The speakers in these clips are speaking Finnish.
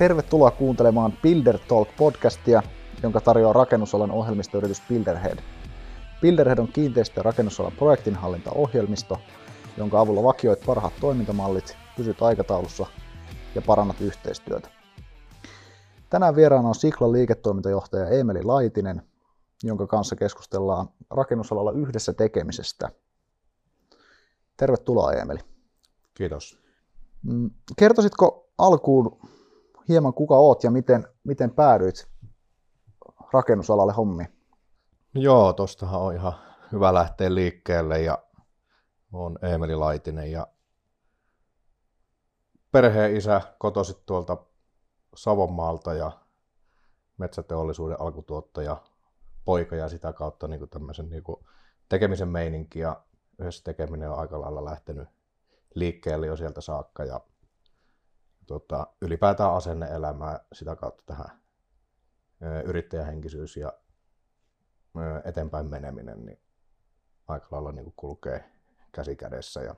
Tervetuloa kuuntelemaan Builder Talk podcastia, jonka tarjoaa rakennusalan ohjelmistoyritys Builderhead. Builderhead on kiinteistö- ja rakennusalan projektinhallintaohjelmisto, jonka avulla vakioit parhaat toimintamallit, pysyt aikataulussa ja parannat yhteistyötä. Tänään vieraana on Siklan liiketoimintajohtaja Emeli Laitinen, jonka kanssa keskustellaan rakennusalalla yhdessä tekemisestä. Tervetuloa Emeli. Kiitos. Mm, kertoisitko alkuun hieman kuka oot ja miten, miten päädyit rakennusalalle hommiin? Joo, tostahan on ihan hyvä lähteä liikkeelle ja on Eemeli Laitinen ja perheen isä kotoisit tuolta Savonmaalta ja metsäteollisuuden alkutuottaja poika ja sitä kautta niin kuin tämmöisen niin kuin tekemisen meininki ja yhdessä tekeminen on aika lailla lähtenyt liikkeelle jo sieltä saakka ja tota, ylipäätään asenne elämää sitä kautta tähän yrittäjähenkisyys ja eteenpäin meneminen niin aika lailla niin kulkee käsi kädessä. Ja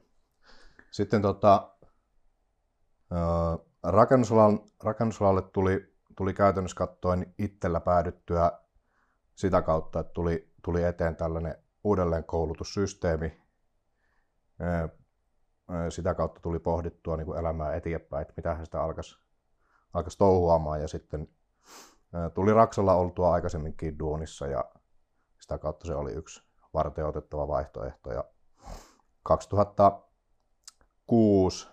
sitten tota, rakennusalan, rakennusalalle tuli, tuli käytännössä katsoen itsellä päädyttyä sitä kautta, että tuli, tuli eteen tällainen uudelleenkoulutussysteemi. Sitä kautta tuli pohdittua niin kuin elämää eteenpäin, että mitä sitä alkaisi, alkaisi touhuamaan ja sitten tuli Raksalla oltua aikaisemminkin duunissa ja sitä kautta se oli yksi varten otettava vaihtoehto. Ja 2006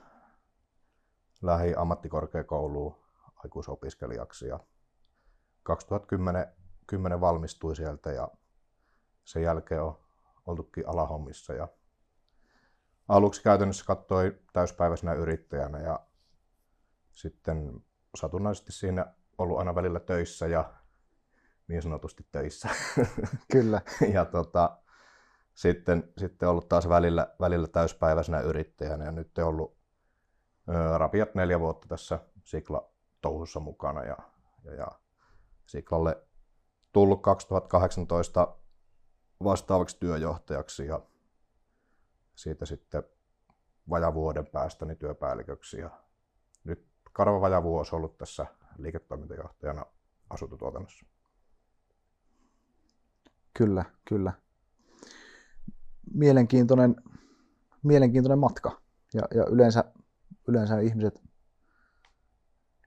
lähi ammattikorkeakouluun aikuisopiskelijaksi ja 2010 10 valmistui sieltä ja sen jälkeen on oltukin alahommissa ja aluksi käytännössä katsoi täyspäiväisenä yrittäjänä ja sitten satunnaisesti siinä ollut aina välillä töissä ja niin sanotusti töissä. Kyllä. ja tota, sitten, sitten ollut taas välillä, välillä täyspäiväisenä yrittäjänä ja nyt on ollut ö, rapiat neljä vuotta tässä Sikla touhussa mukana ja, ja, ja Siklalle tullut 2018 vastaavaksi työjohtajaksi ja siitä sitten vajavuoden päästä niin työpäälliköksi ja nyt karva vajavuosi ollut tässä liiketoimintajohtajana asuntotuotannossa. Kyllä, kyllä. Mielenkiintoinen, mielenkiintoinen matka. Ja, ja yleensä, yleensä ihmiset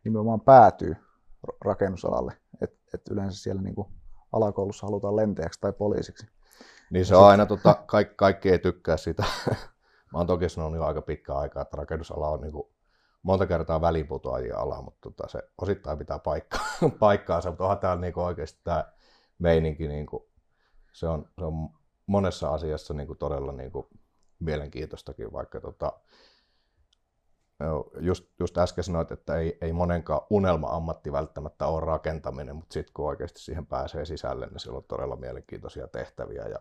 nimenomaan päätyy rakennusalalle. Et, et yleensä siellä niin kuin alakoulussa halutaan lentäjäksi tai poliisiksi. Niin se on aina, tota, kaikki, kaikki ei tykkää sitä. Mä oon toki sanonut jo aika pitkä aikaa, että rakennusala on niin kuin monta kertaa väliinputoajia ala, mutta tota, se osittain pitää paikkaa, paikkaansa, mutta onhan täällä niinku oikeasti tämä meininki, niinku, se, on, se on monessa asiassa niinku todella niinku mielenkiintoistakin, vaikka tota, just, just äsken sanoit, että ei, ei monenkaan unelma-ammatti välttämättä ole rakentaminen, mutta sitten kun oikeasti siihen pääsee sisälle, niin siellä on todella mielenkiintoisia tehtäviä ja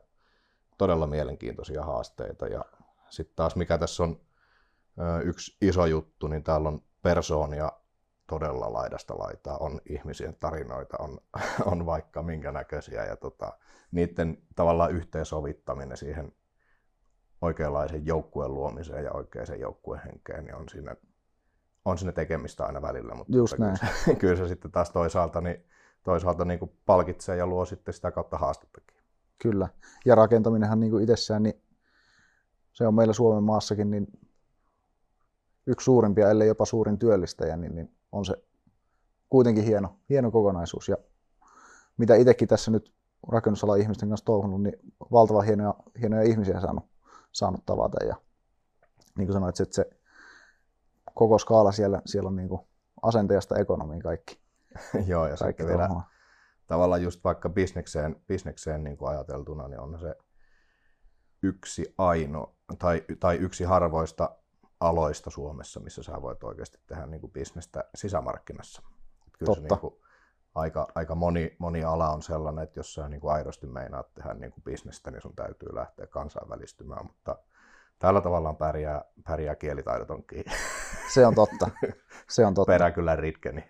todella mielenkiintoisia haasteita. Ja sitten taas mikä tässä on yksi iso juttu, niin täällä on persoonia todella laidasta laitaa, on ihmisien tarinoita, on, on vaikka minkä näköisiä ja tota, niiden tavallaan yhteensovittaminen siihen oikeanlaisen joukkueen luomiseen ja oikeaan joukkueen henkeen, niin on siinä, on siinä tekemistä aina välillä, mutta Just näin. Kyllä, se, kyllä se sitten taas toisaalta, niin, toisaalta niin kuin palkitsee ja luo sitten sitä kautta haastettakin. Kyllä, ja rakentaminenhan niin kuin itsessään, niin se on meillä Suomen maassakin niin yksi suurimpia, ellei jopa suurin työllistäjä, niin, niin on se kuitenkin hieno, hieno kokonaisuus. Ja mitä itsekin tässä nyt rakennusalan ihmisten kanssa touhunut, niin valtavan hienoja, hienoja ihmisiä saanut, saanut tavata. Ja niin kuin sanoit, että se koko skaala siellä, siellä on niin kuin asenteesta ekonomiin kaikki. Joo, ja kaikki sitten vielä tavallaan just vaikka bisnekseen, bisnekseen niin kuin ajateltuna, niin on se yksi aino tai, tai yksi harvoista aloista Suomessa, missä sä voit oikeasti tehdä niin kuin bisnestä sisämarkkinassa. Kyllä Totta. Se niin kuin aika, aika moni, moni ala on sellainen, että jos sä niin kuin aidosti meinaat tehdä niin kuin bisnestä, niin sun täytyy lähteä kansainvälistymään, mutta tällä tavallaan pärjää, pärjää kielitaidotonkin. Se on totta. Se on totta. Perä kyllä ritkeni.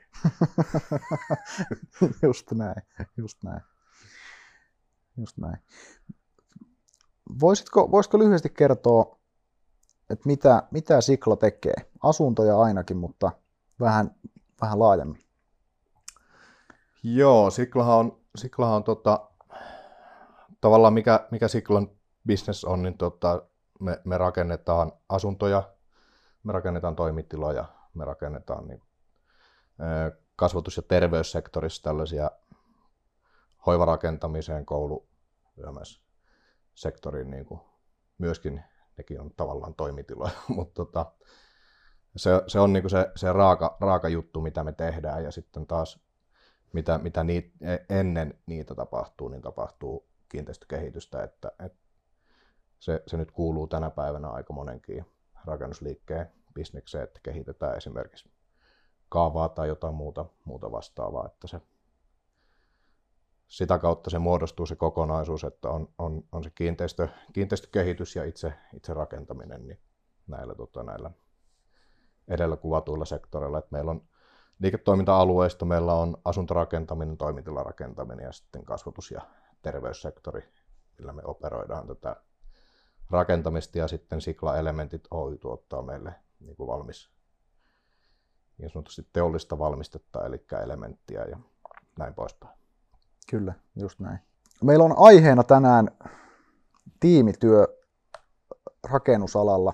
just näin, just näin. Just näin. Voisitko, voisitko lyhyesti kertoa että mitä, mitä Sikla tekee. Asuntoja ainakin, mutta vähän, vähän laajemmin? Joo, Siklahan on, Siklahan on tota, tavallaan mikä, mikä Siklan business on, niin tota, me, me rakennetaan asuntoja, me rakennetaan toimitiloja, me rakennetaan niin, kasvatus- ja terveyssektorissa tällaisia hoivarakentamiseen, koulu, sektoriin niin kuin, myöskin nekin on tavallaan toimitiloja, mutta tota, se, se on niin kuin se, se raaka, raaka juttu, mitä me tehdään ja sitten taas mitä, mitä niit, e, ennen niitä tapahtuu, niin tapahtuu kiinteistökehitystä, että, että se, se nyt kuuluu tänä päivänä aika monenkin rakennusliikkeen bisnekseen, että kehitetään esimerkiksi kaavaa tai jotain muuta, muuta vastaavaa, että se, sitä kautta se muodostuu se kokonaisuus, että on, on, on se kiinteistö, kiinteistökehitys ja itse, itse rakentaminen niin näillä, tota, näillä edellä kuvatuilla sektoreilla. Että meillä on liiketoiminta-alueista, meillä on asuntorakentaminen, toimitilarakentaminen ja sitten kasvatus- ja terveyssektori, millä me operoidaan tätä rakentamista ja sitten Sikla Elementit Oy tuottaa meille niin kuin valmis niin sanotusti teollista valmistetta, eli elementtiä ja näin poispäin. Kyllä, just näin. Meillä on aiheena tänään tiimityö rakennusalalla.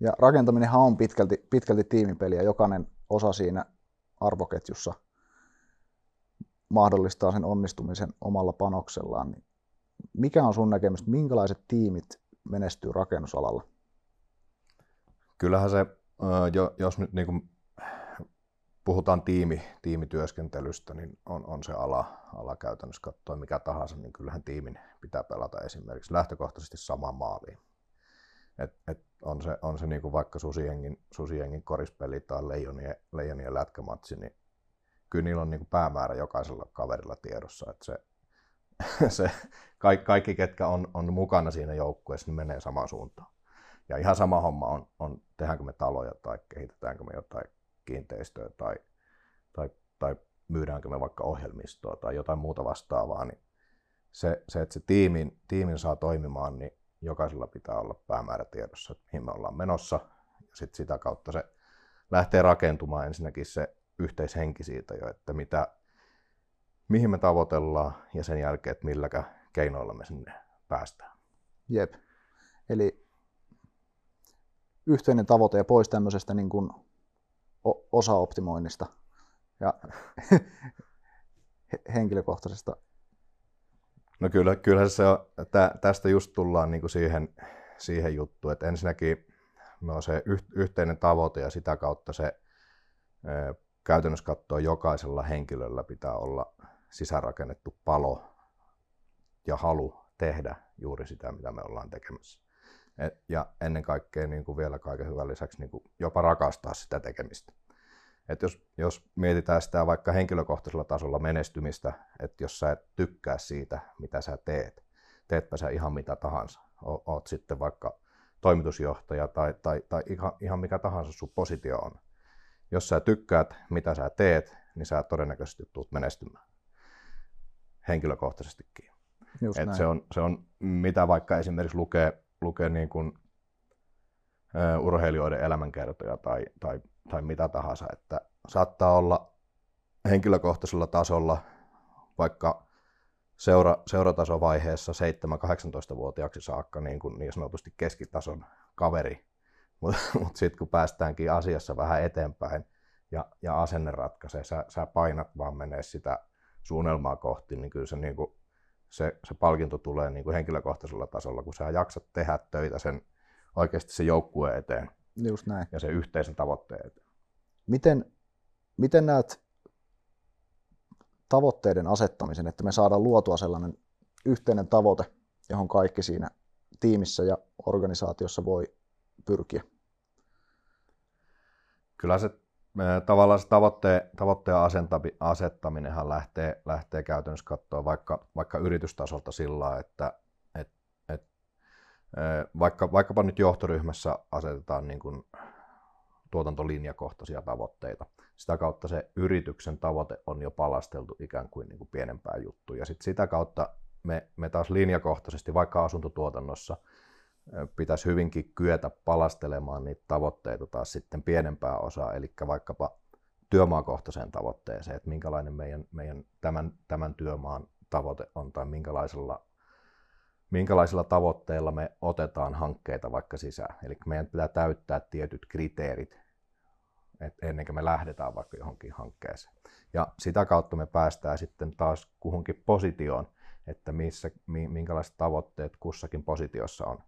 Ja rakentaminenhan on pitkälti, pitkälti tiimipeliä. Jokainen osa siinä arvoketjussa mahdollistaa sen onnistumisen omalla panoksellaan. Niin mikä on sun näkemys, minkälaiset tiimit menestyy rakennusalalla? Kyllähän se, jos nyt niin kuin puhutaan tiimi, tiimityöskentelystä, niin on, on se ala, ala käytännössä katsoa mikä tahansa, niin kyllähän tiimin pitää pelata esimerkiksi lähtökohtaisesti samaan maaliin. Et, et on se, on se niin kuin vaikka susiengin, susiengin korispeli tai leijonien, leijonien lätkämatsi, niin kyllä niillä on niin kuin päämäärä jokaisella kaverilla tiedossa, että se, se kaikki, kaikki, ketkä on, on mukana siinä joukkueessa, niin menee samaan suuntaan. Ja ihan sama homma on, on tehdäänkö me taloja tai kehitetäänkö me jotain kiinteistöä tai, tai, tai myydäänkö me vaikka ohjelmistoa tai jotain muuta vastaavaa, niin se, se että se tiimin, tiimin saa toimimaan, niin jokaisella pitää olla päämäärä tiedossa, että mihin me ollaan menossa. Ja sitten sitä kautta se lähtee rakentumaan ensinnäkin se yhteishenki siitä jo, että mitä, mihin me tavoitellaan ja sen jälkeen, että milläkä keinoilla me sinne päästään. Jep. Eli yhteinen tavoite ja pois tämmöisestä niin kuin osaoptimoinnista ja henkilökohtaisesta. No kyllä, kyllä se on, tä, tästä just tullaan niin kuin siihen, siihen juttuun, että ensinnäkin no se yhteinen tavoite ja sitä kautta se käytännössä katsoa jokaisella henkilöllä pitää olla sisäänrakennettu palo ja halu tehdä juuri sitä, mitä me ollaan tekemässä. Et, ja ennen kaikkea niin kuin vielä kaiken hyvän lisäksi niin kuin jopa rakastaa sitä tekemistä. Et jos, jos mietitään sitä vaikka henkilökohtaisella tasolla menestymistä, että jos sä et tykkää siitä, mitä sä teet, teetpä sä ihan mitä tahansa, o, oot sitten vaikka toimitusjohtaja tai, tai, tai ihan, ihan mikä tahansa sun positio on. Jos sä tykkäät, mitä sä teet, niin sä todennäköisesti tulet menestymään henkilökohtaisestikin. Et se, on, se on, mitä vaikka esimerkiksi lukee, lukee niin kuin, uh, urheilijoiden elämänkertoja tai, tai, tai mitä tahansa, että saattaa olla henkilökohtaisella tasolla vaikka seura, seuratasovaiheessa 7-18-vuotiaaksi saakka niin, kuin niin sanotusti keskitason kaveri, mutta mut sitten kun päästäänkin asiassa vähän eteenpäin ja, ja asenne ratkaisee, sä, sä painat vaan menee sitä suunnelmaa kohti, niin kyllä se niin kuin se, se palkinto tulee niin kuin henkilökohtaisella tasolla, kun sä jaksat tehdä töitä sen oikeasti se joukkueen eteen Just näin. ja se yhteisen tavoitteen eteen. Miten, miten näet tavoitteiden asettamisen, että me saadaan luotua sellainen yhteinen tavoite, johon kaikki siinä tiimissä ja organisaatiossa voi pyrkiä? Kyllä se tavallaan se tavoitteen, tavoitteen asettaminenhan lähtee, lähtee käytännössä katsoa vaikka, vaikka yritystasolta sillä että et, et, vaikka, vaikkapa nyt johtoryhmässä asetetaan niin kuin tuotantolinjakohtaisia tavoitteita. Sitä kautta se yrityksen tavoite on jo palasteltu ikään kuin, niin kuin pienempää juttua. Ja sit sitä kautta me, me taas linjakohtaisesti, vaikka asuntotuotannossa, pitäisi hyvinkin kyetä palastelemaan niitä tavoitteita taas sitten pienempää osaa, eli vaikkapa työmaakohtaiseen tavoitteeseen, että minkälainen meidän, meidän tämän, tämän työmaan tavoite on tai minkälaisella, minkälaisilla tavoitteilla me otetaan hankkeita vaikka sisään. Eli meidän pitää täyttää tietyt kriteerit et ennen kuin me lähdetään vaikka johonkin hankkeeseen. Ja sitä kautta me päästään sitten taas kuhunkin positioon, että missä, minkälaiset tavoitteet kussakin positiossa on.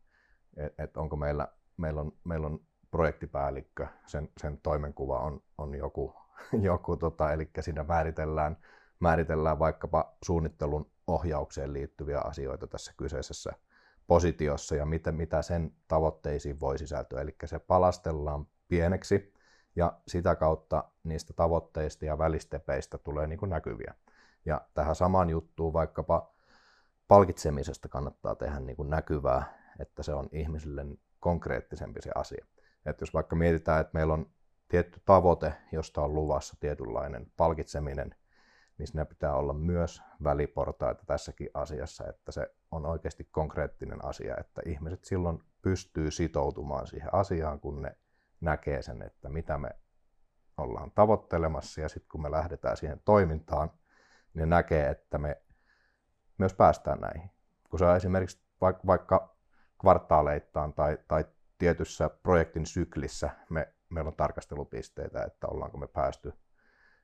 Et, et onko meillä, meillä on, meillä on projektipäällikkö, sen, sen toimenkuva on, on joku, joku tota, eli siinä määritellään, määritellään vaikkapa suunnittelun ohjaukseen liittyviä asioita tässä kyseisessä positiossa ja mitä, mitä sen tavoitteisiin voi sisältyä. Eli se palastellaan pieneksi ja sitä kautta niistä tavoitteista ja välistepeistä tulee niin kuin näkyviä. Ja tähän samaan juttuun vaikkapa palkitsemisesta kannattaa tehdä niin kuin näkyvää, että se on ihmisille konkreettisempi se asia. Että jos vaikka mietitään, että meillä on tietty tavoite, josta on luvassa tietynlainen palkitseminen, niin siinä pitää olla myös väliportaita tässäkin asiassa, että se on oikeasti konkreettinen asia, että ihmiset silloin pystyy sitoutumaan siihen asiaan, kun ne näkee sen, että mitä me ollaan tavoittelemassa ja sitten kun me lähdetään siihen toimintaan, niin ne näkee, että me myös päästään näihin. Kun on esimerkiksi vaikka kvartaaleittain tai, tai tietyssä projektin syklissä me, meillä on tarkastelupisteitä, että ollaanko me päästy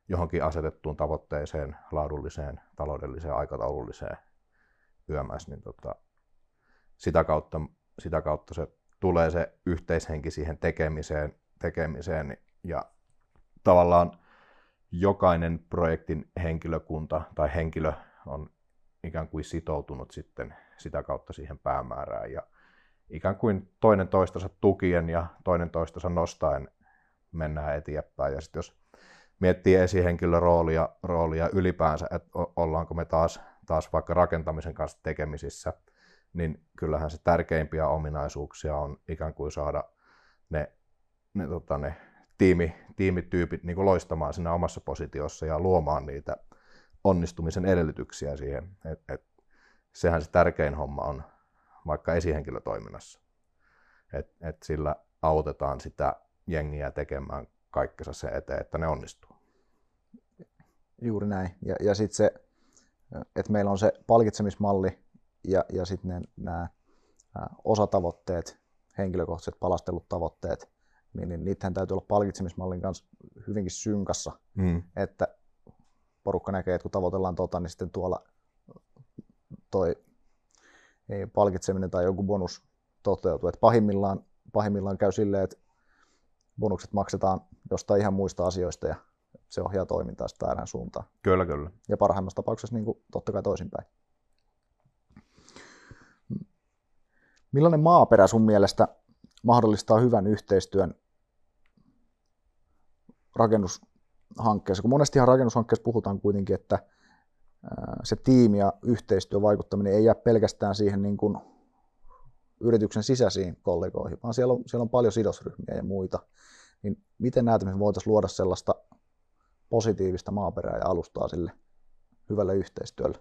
johonkin asetettuun tavoitteeseen, laadulliseen, taloudelliseen, aikataululliseen YMS, niin tota, sitä, kautta, sitä kautta se tulee se yhteishenki siihen tekemiseen, tekemiseen ja tavallaan jokainen projektin henkilökunta tai henkilö on ikään kuin sitoutunut sitten sitä kautta siihen päämäärään ja ikään kuin toinen toistensa tukien ja toinen toistensa nostaen mennään eteenpäin. Ja sitten jos miettii esihenkilön roolia, roolia ylipäänsä, että ollaanko me taas, taas vaikka rakentamisen kanssa tekemisissä, niin kyllähän se tärkeimpiä ominaisuuksia on ikään kuin saada ne, ne, tota, ne tiimi, tiimityypit niin kuin loistamaan siinä omassa positiossa ja luomaan niitä onnistumisen edellytyksiä siihen. Et, et, sehän se tärkein homma on vaikka esihenkilötoiminnassa. Et, et sillä autetaan sitä jengiä tekemään kaikkensa se eteen, että ne onnistuu. Juuri näin. Ja, ja sitten se, että meillä on se palkitsemismalli ja, ja sitten nämä osatavoitteet, henkilökohtaiset palastelut tavoitteet, niin, niin niitähän täytyy olla palkitsemismallin kanssa hyvinkin synkassa, mm. että porukka näkee, että kun tavoitellaan tota, niin sitten tuolla toi ei, palkitseminen tai joku bonus toteutuu. Et pahimmillaan, pahimmillaan käy silleen, että bonukset maksetaan jostain ihan muista asioista ja se ohjaa toimintaa sitten väärään suuntaan. Kyllä, kyllä. Ja parhaimmassa tapauksessa niin kuin, totta kai toisinpäin. Millainen maaperä sun mielestä mahdollistaa hyvän yhteistyön rakennushankkeessa? Kun monestihan rakennushankkeessa puhutaan kuitenkin, että se tiimi ja yhteistyö vaikuttaminen ei jää pelkästään siihen niin kuin yrityksen sisäisiin kollegoihin, vaan siellä on, siellä on paljon sidosryhmiä ja muita. Niin miten näet, että me voitaisiin luoda sellaista positiivista maaperää ja alustaa sille hyvälle yhteistyölle?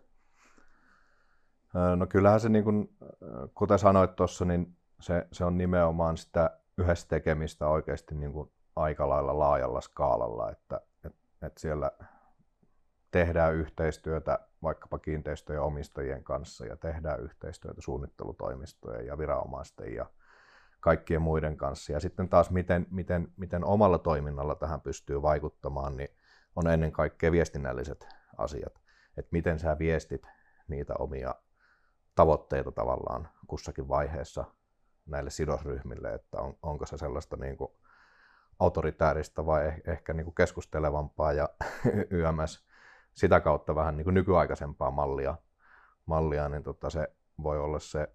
No kyllähän se, niin kuin, kuten sanoit tuossa, niin se, se on nimenomaan sitä yhdessä tekemistä oikeasti niin kuin aika lailla laajalla skaalalla, että, että, että siellä tehdään yhteistyötä vaikkapa kiinteistöjen omistajien kanssa ja tehdään yhteistyötä suunnittelutoimistojen ja viranomaisten ja kaikkien muiden kanssa. Ja sitten taas miten, miten, miten omalla toiminnalla tähän pystyy vaikuttamaan, niin on ennen kaikkea viestinnälliset asiat. Että miten sä viestit niitä omia tavoitteita tavallaan kussakin vaiheessa näille sidosryhmille, että on, onko se sellaista niin kuin autoritääristä vai eh, ehkä niin kuin keskustelevampaa ja YMS sitä kautta vähän niin kuin nykyaikaisempaa mallia, mallia niin tota se voi olla se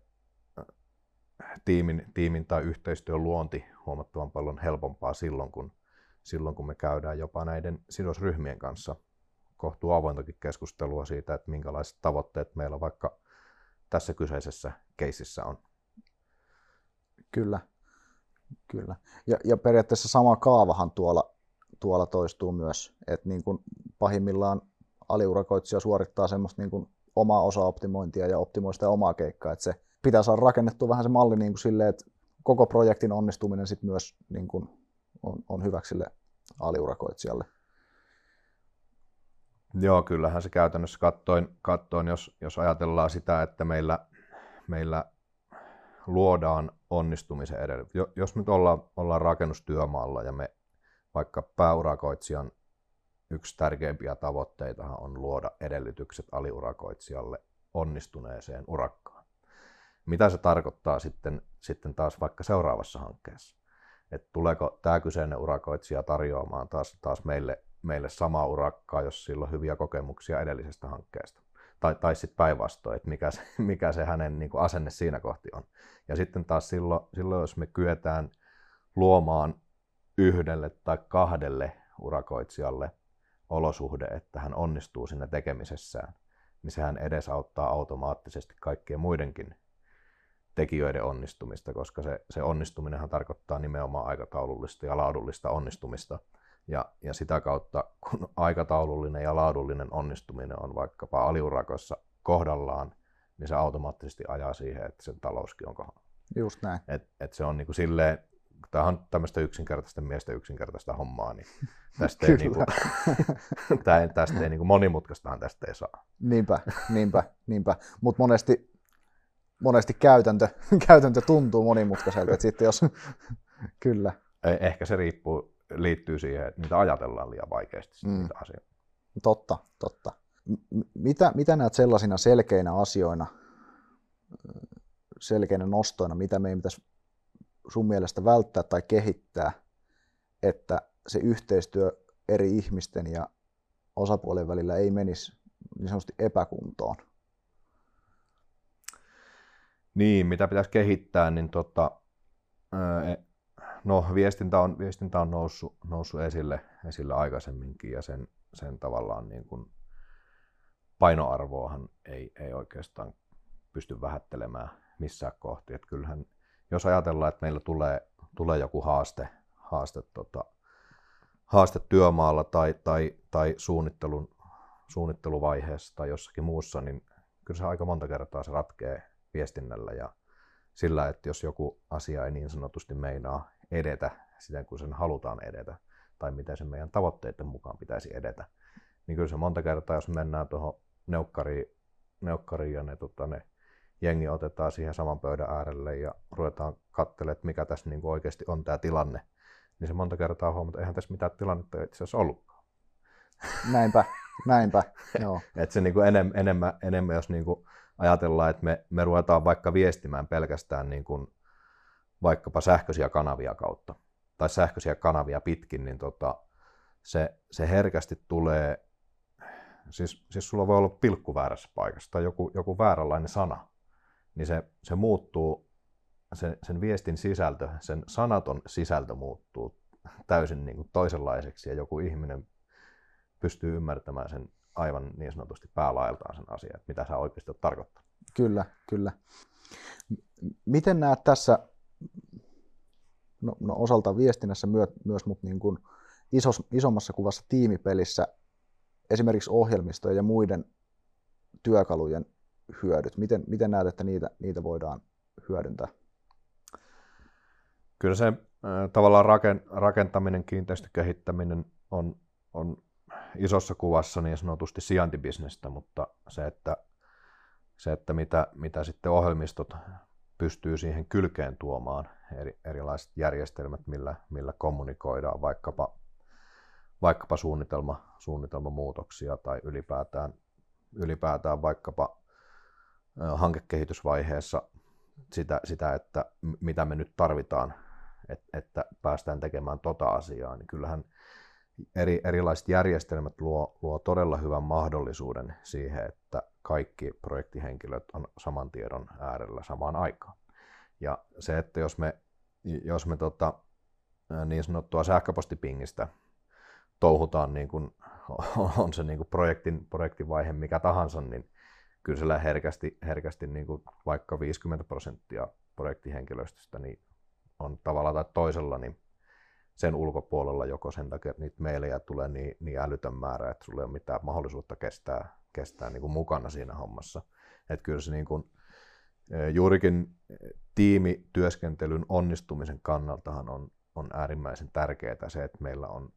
äh, tiimin, tiimin tai yhteistyön luonti huomattavan paljon helpompaa silloin, kun, silloin, kun me käydään jopa näiden sidosryhmien kanssa kohtuu avointakin keskustelua siitä, että minkälaiset tavoitteet meillä vaikka tässä kyseisessä keisissä on. Kyllä, kyllä. Ja, ja periaatteessa sama kaavahan tuolla, tuolla toistuu myös, että niin kuin pahimmillaan aliurakoitsija suorittaa semmoista niin kuin omaa osaoptimointia ja optimoi sitä omaa keikkaa. Että se pitää saada rakennettua vähän se malli niin kuin silleen, että koko projektin onnistuminen sit myös niin kuin on, on hyväksi sille aliurakoitsijalle. Joo, kyllähän se käytännössä kattoin, kattoin jos, jos ajatellaan sitä, että meillä, meillä luodaan onnistumisen edellytys. Jos nyt ollaan, ollaan rakennustyömaalla ja me vaikka pääurakoitsijan yksi tärkeimpiä tavoitteita on luoda edellytykset aliurakoitsijalle onnistuneeseen urakkaan. Mitä se tarkoittaa sitten, sitten taas vaikka seuraavassa hankkeessa? Että tuleeko tämä kyseinen urakoitsija tarjoamaan taas, taas meille, meille samaa urakkaa, jos sillä on hyviä kokemuksia edellisestä hankkeesta? Tai, tai sitten päinvastoin, että mikä se, mikä se hänen niin asenne siinä kohti on. Ja sitten taas silloin, silloin, jos me kyetään luomaan yhdelle tai kahdelle urakoitsijalle olosuhde, että hän onnistuu siinä tekemisessään, niin sehän edesauttaa automaattisesti kaikkien muidenkin tekijöiden onnistumista, koska se, se onnistuminenhan tarkoittaa nimenomaan aikataulullista ja laadullista onnistumista. Ja, ja sitä kautta, kun aikataulullinen ja laadullinen onnistuminen on vaikkapa aliurakossa kohdallaan, niin se automaattisesti ajaa siihen, että sen talouskin on kohdalla. Just näin. Et, et se on niin kuin silleen, tämä on tämmöistä yksinkertaista miestä yksinkertaista hommaa, niin tästä ei, niinku, tää, tästä ei niinku monimutkaistahan tästä ei saa. Niinpä, niinpä, niinpä. Mutta monesti, monesti käytäntö, käytäntö tuntuu monimutkaiselta, että sitten jos, kyllä. Ehkä se riippuu, liittyy siihen, että mitä ajatellaan liian vaikeasti mm. niitä asioita. Totta, totta. Mitä, mitä näet sellaisina selkeinä asioina, selkeinä nostoina, mitä meidän pitäisi sun mielestä välttää tai kehittää, että se yhteistyö eri ihmisten ja osapuolien välillä ei menisi niin sanotusti epäkuntoon? Niin, mitä pitäisi kehittää, niin tota, e, no, viestintä on, viestintä on noussut, noussut esille, esille aikaisemminkin ja sen, sen tavallaan niin kuin painoarvoahan ei, ei oikeastaan pysty vähättelemään missään kohti. Että kyllähän jos ajatellaan, että meillä tulee, tulee joku haaste, haaste, tota, haaste työmaalla tai, tai, tai suunnittelun, suunnitteluvaiheessa tai jossakin muussa, niin kyllä se aika monta kertaa se ratkee viestinnällä ja sillä, että jos joku asia ei niin sanotusti meinaa edetä siten kuin sen halutaan edetä tai miten sen meidän tavoitteiden mukaan pitäisi edetä, niin kyllä se monta kertaa, jos mennään tuohon neukkariin, neukkariin ja ne, tota, ne jengi otetaan siihen saman pöydän äärelle ja ruvetaan katselemaan, että mikä tässä niin kuin oikeasti on tämä tilanne, niin se monta kertaa huomataan, että eihän tässä mitään tilannetta itse asiassa ollutkaan. Näinpä, näinpä, joo. Et se niin kuin enem, enemmän, enemmän, jos niin kuin ajatellaan, että me, me ruvetaan vaikka viestimään pelkästään niin kuin vaikkapa sähköisiä kanavia kautta, tai sähköisiä kanavia pitkin, niin tota, se, se herkästi tulee, siis, siis sulla voi olla pilkku väärässä paikassa tai joku, joku vääränlainen sana, niin se, se muuttuu, se, sen viestin sisältö, sen sanaton sisältö muuttuu täysin niin kuin toisenlaiseksi ja joku ihminen pystyy ymmärtämään sen aivan niin sanotusti päälailtaan sen asian, että mitä sä oikeasti olet tarkoittanut. Kyllä, kyllä. Miten näet tässä, no, no osalta viestinnässä myö, myös, mutta niin kuin isos, isommassa kuvassa tiimipelissä esimerkiksi ohjelmistojen ja muiden työkalujen hyödyt? Miten, miten näet, että niitä, niitä voidaan hyödyntää? Kyllä se tavallaan rakentaminen, kiinteistökehittäminen on, on isossa kuvassa niin sanotusti sijaintibisnestä, mutta se, että, se, että mitä, mitä sitten ohjelmistot pystyy siihen kylkeen tuomaan, eri, erilaiset järjestelmät, millä, millä kommunikoidaan vaikkapa, vaikkapa suunnitelma, suunnitelmamuutoksia tai ylipäätään, ylipäätään vaikkapa hankekehitysvaiheessa sitä, sitä että mitä me nyt tarvitaan, että, että päästään tekemään tota asiaa, niin kyllähän eri, erilaiset järjestelmät luo, luo todella hyvän mahdollisuuden siihen, että kaikki projektihenkilöt on saman tiedon äärellä samaan aikaan. Ja se, että jos me, jos me tota, niin sanottua sähköpostipingistä touhutaan, niin kun on se niin kuin projektin, projektivaihe mikä tahansa, niin kyllä siellä herkästi, herkästi niin kuin vaikka 50 prosenttia projektihenkilöstöstä niin on tavalla tai toisella niin sen ulkopuolella joko sen takia, että niitä meilejä tulee niin, niin älytön määrä, että sulla ei ole mitään mahdollisuutta kestää, kestää niin kuin mukana siinä hommassa. Että kyllä se niin kuin, e, juurikin tiimityöskentelyn onnistumisen kannaltahan on, on äärimmäisen tärkeää se, että meillä on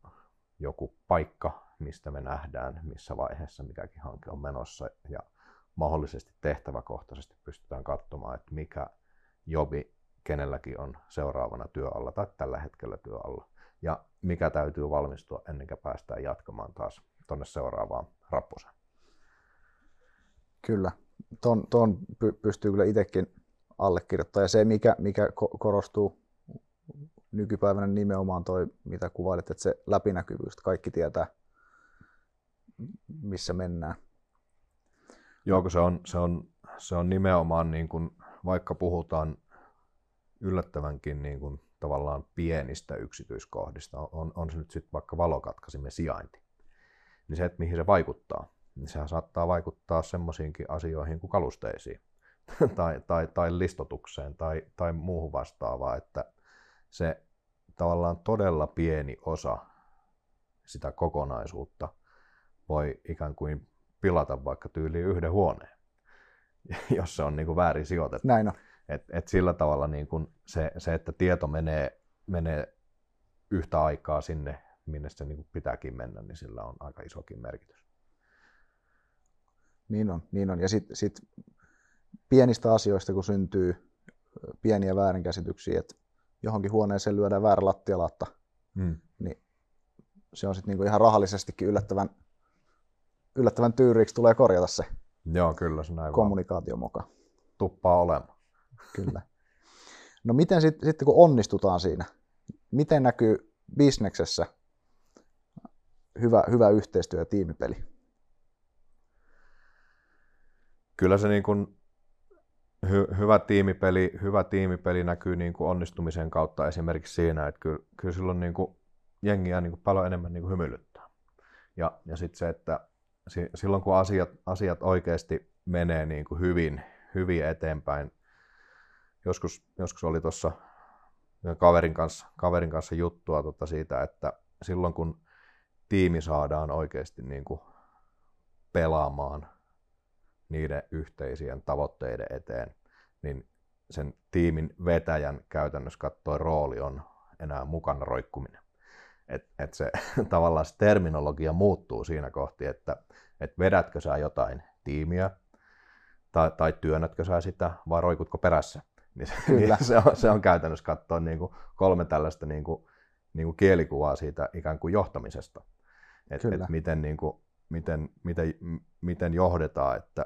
joku paikka, mistä me nähdään, missä vaiheessa mikäkin hanke on menossa ja mahdollisesti tehtäväkohtaisesti pystytään katsomaan, että mikä jobi kenelläkin on seuraavana työalla tai tällä hetkellä työalla ja mikä täytyy valmistua ennen kuin päästään jatkamaan taas tuonne seuraavaan rapposeen. Kyllä, tuon, tuon pystyy kyllä itsekin allekirjoittamaan. Ja se, mikä, mikä korostuu nykypäivänä nimenomaan toi, mitä kuvailit, että se läpinäkyvyys, että kaikki tietää, missä mennään. Joo, kun se on, se on, se on nimenomaan, niin kuin, vaikka puhutaan yllättävänkin niin kuin, tavallaan pienistä yksityiskohdista, on, on se nyt sitten vaikka valokatkasimen sijainti, niin se, että mihin se vaikuttaa, niin sehän saattaa vaikuttaa semmoisiinkin asioihin kuin kalusteisiin tai, tai, tai listotukseen tai, tai muuhun vastaavaa, että se tavallaan todella pieni osa sitä kokonaisuutta voi ikään kuin pilata vaikka tyyliin yhden huoneen, jos se on niin kuin väärin sijoitettu. Näin on. Et, et sillä tavalla niin kuin se, se, että tieto menee, menee yhtä aikaa sinne, minne se niin kuin pitääkin mennä, niin sillä on aika isokin merkitys. Niin on, niin on. Ja sitten sit pienistä asioista, kun syntyy pieniä väärinkäsityksiä, että johonkin huoneeseen lyödään väärä lattialatta, hmm. niin se on sitten niinku ihan rahallisestikin yllättävän, yllättävän tyyriiksi tulee korjata se Joo, kyllä se näin kommunikaatio mukaan. Tuppaa olemaan. Kyllä. No miten sitten sit, kun onnistutaan siinä, miten näkyy bisneksessä hyvä, hyvä yhteistyö ja tiimipeli? Kyllä se niin kuin hy, hyvä, tiimipeli, hyvä tiimipeli näkyy niin kuin onnistumisen kautta esimerkiksi siinä, että kyllä, kyllä silloin niin kuin jengiä niin kuin paljon enemmän niin kuin hymyilyttää. Ja, ja sitten se, että silloin kun asiat, asiat oikeasti menee niin kuin hyvin, hyvin eteenpäin, joskus, joskus oli tuossa kaverin kanssa, kaverin kanssa juttua tota siitä, että silloin kun tiimi saadaan oikeasti niin kuin pelaamaan niiden yhteisien tavoitteiden eteen, niin sen tiimin vetäjän käytännössä katsoi rooli on enää mukana roikkuminen. Et, et se tavallaan se terminologia muuttuu siinä kohti, että et vedätkö sä jotain tiimiä tai, tai työnnätkö sä sitä vai roikutko perässä. Niin, Kyllä. niin se, on, se on käytännössä katsoa niin kuin kolme tällaista niin kuin, niin kuin kielikuvaa siitä ikään kuin johtamisesta. Et, et miten, niin kuin, miten, miten, miten johdetaan, että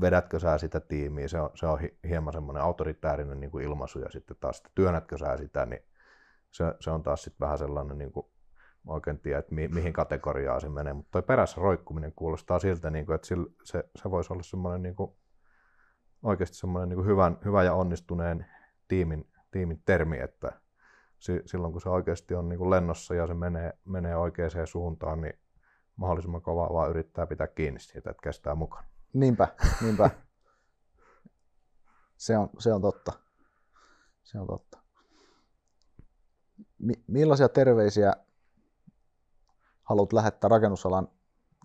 vedätkö sä sitä tiimiä, se on, se on hieman semmoinen autoritäärinen niin kuin ilmaisu, ja sitten taas, että työnnätkö sä sitä, niin se, se on taas sitten vähän sellainen, niin kuin, oikein tiedä, että mi, mihin kategoriaan se menee, mutta toi perässä roikkuminen kuulostaa siltä, niin kuin, että sille, se, se voisi olla semmoinen niin kuin, oikeasti semmoinen niin hyvän, hyvä ja onnistuneen tiimin, tiimin termi, että si, silloin kun se oikeasti on niin kuin lennossa ja se menee, menee oikeaan suuntaan, niin mahdollisimman kovaa vaan yrittää pitää kiinni siitä, että kestää mukaan. Niinpä, niinpä. se, on, se on totta. Se on totta. Mi- millaisia terveisiä haluat lähettää rakennusalan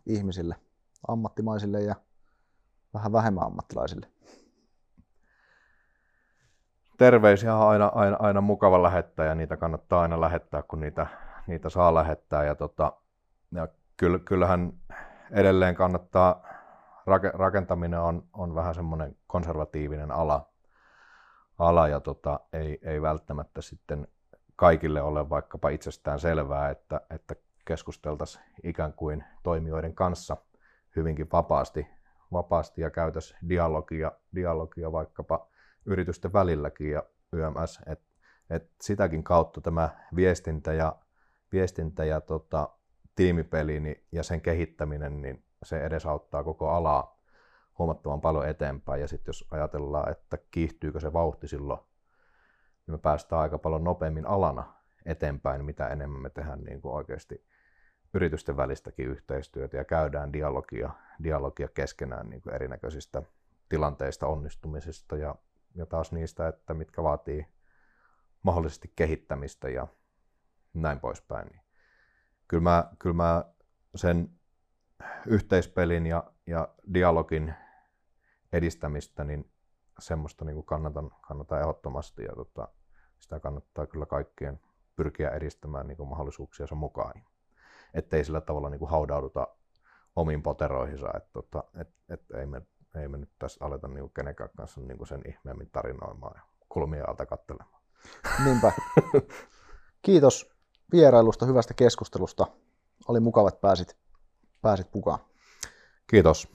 ihmisille, ammattimaisille ja vähän vähemmän ammattilaisille? Terveisiä on aina, aina, aina mukava lähettää ja niitä kannattaa aina lähettää, kun niitä, niitä saa lähettää. Ja, tota, ja kyllähän edelleen kannattaa rakentaminen on, on vähän semmoinen konservatiivinen ala, ala ja tota, ei, ei välttämättä sitten kaikille ole vaikkapa itsestään selvää, että, että keskusteltaisiin ikään kuin toimijoiden kanssa hyvinkin vapaasti, vapaasti ja käytäisiin dialogia, dialogia vaikkapa yritysten välilläkin ja YMS, että et sitäkin kautta tämä viestintä ja, viestintä ja tota, tiimipeli niin, ja sen kehittäminen, niin se edesauttaa koko alaa huomattavan paljon eteenpäin. Ja sitten jos ajatellaan, että kiihtyykö se vauhti silloin, niin me päästään aika paljon nopeammin alana eteenpäin, mitä enemmän me tehdään niin kuin oikeasti yritysten välistäkin yhteistyötä ja käydään dialogia, dialogia keskenään niin kuin erinäköisistä tilanteista, onnistumisista ja, ja taas niistä, että mitkä vaatii mahdollisesti kehittämistä ja näin poispäin. Niin kyllä, mä, kyllä mä sen yhteispelin ja, ja dialogin edistämistä, niin semmoista niin kuin kannatan, kannatan ehdottomasti ja tota, sitä kannattaa kyllä kaikkien pyrkiä edistämään niin kuin mahdollisuuksiensa mukaan. Ettei sillä tavalla niin kuin haudauduta omiin poteroihinsa, että tota, et, et ei, me, ei me nyt tässä aleta niin kuin kenenkään kanssa niin kuin sen ihmeemmin tarinoimaan ja kulmia alta katselemaan. Niinpä. Kiitos vierailusta, hyvästä keskustelusta. Oli mukava, että pääsit, pääsit mukaan. Kiitos.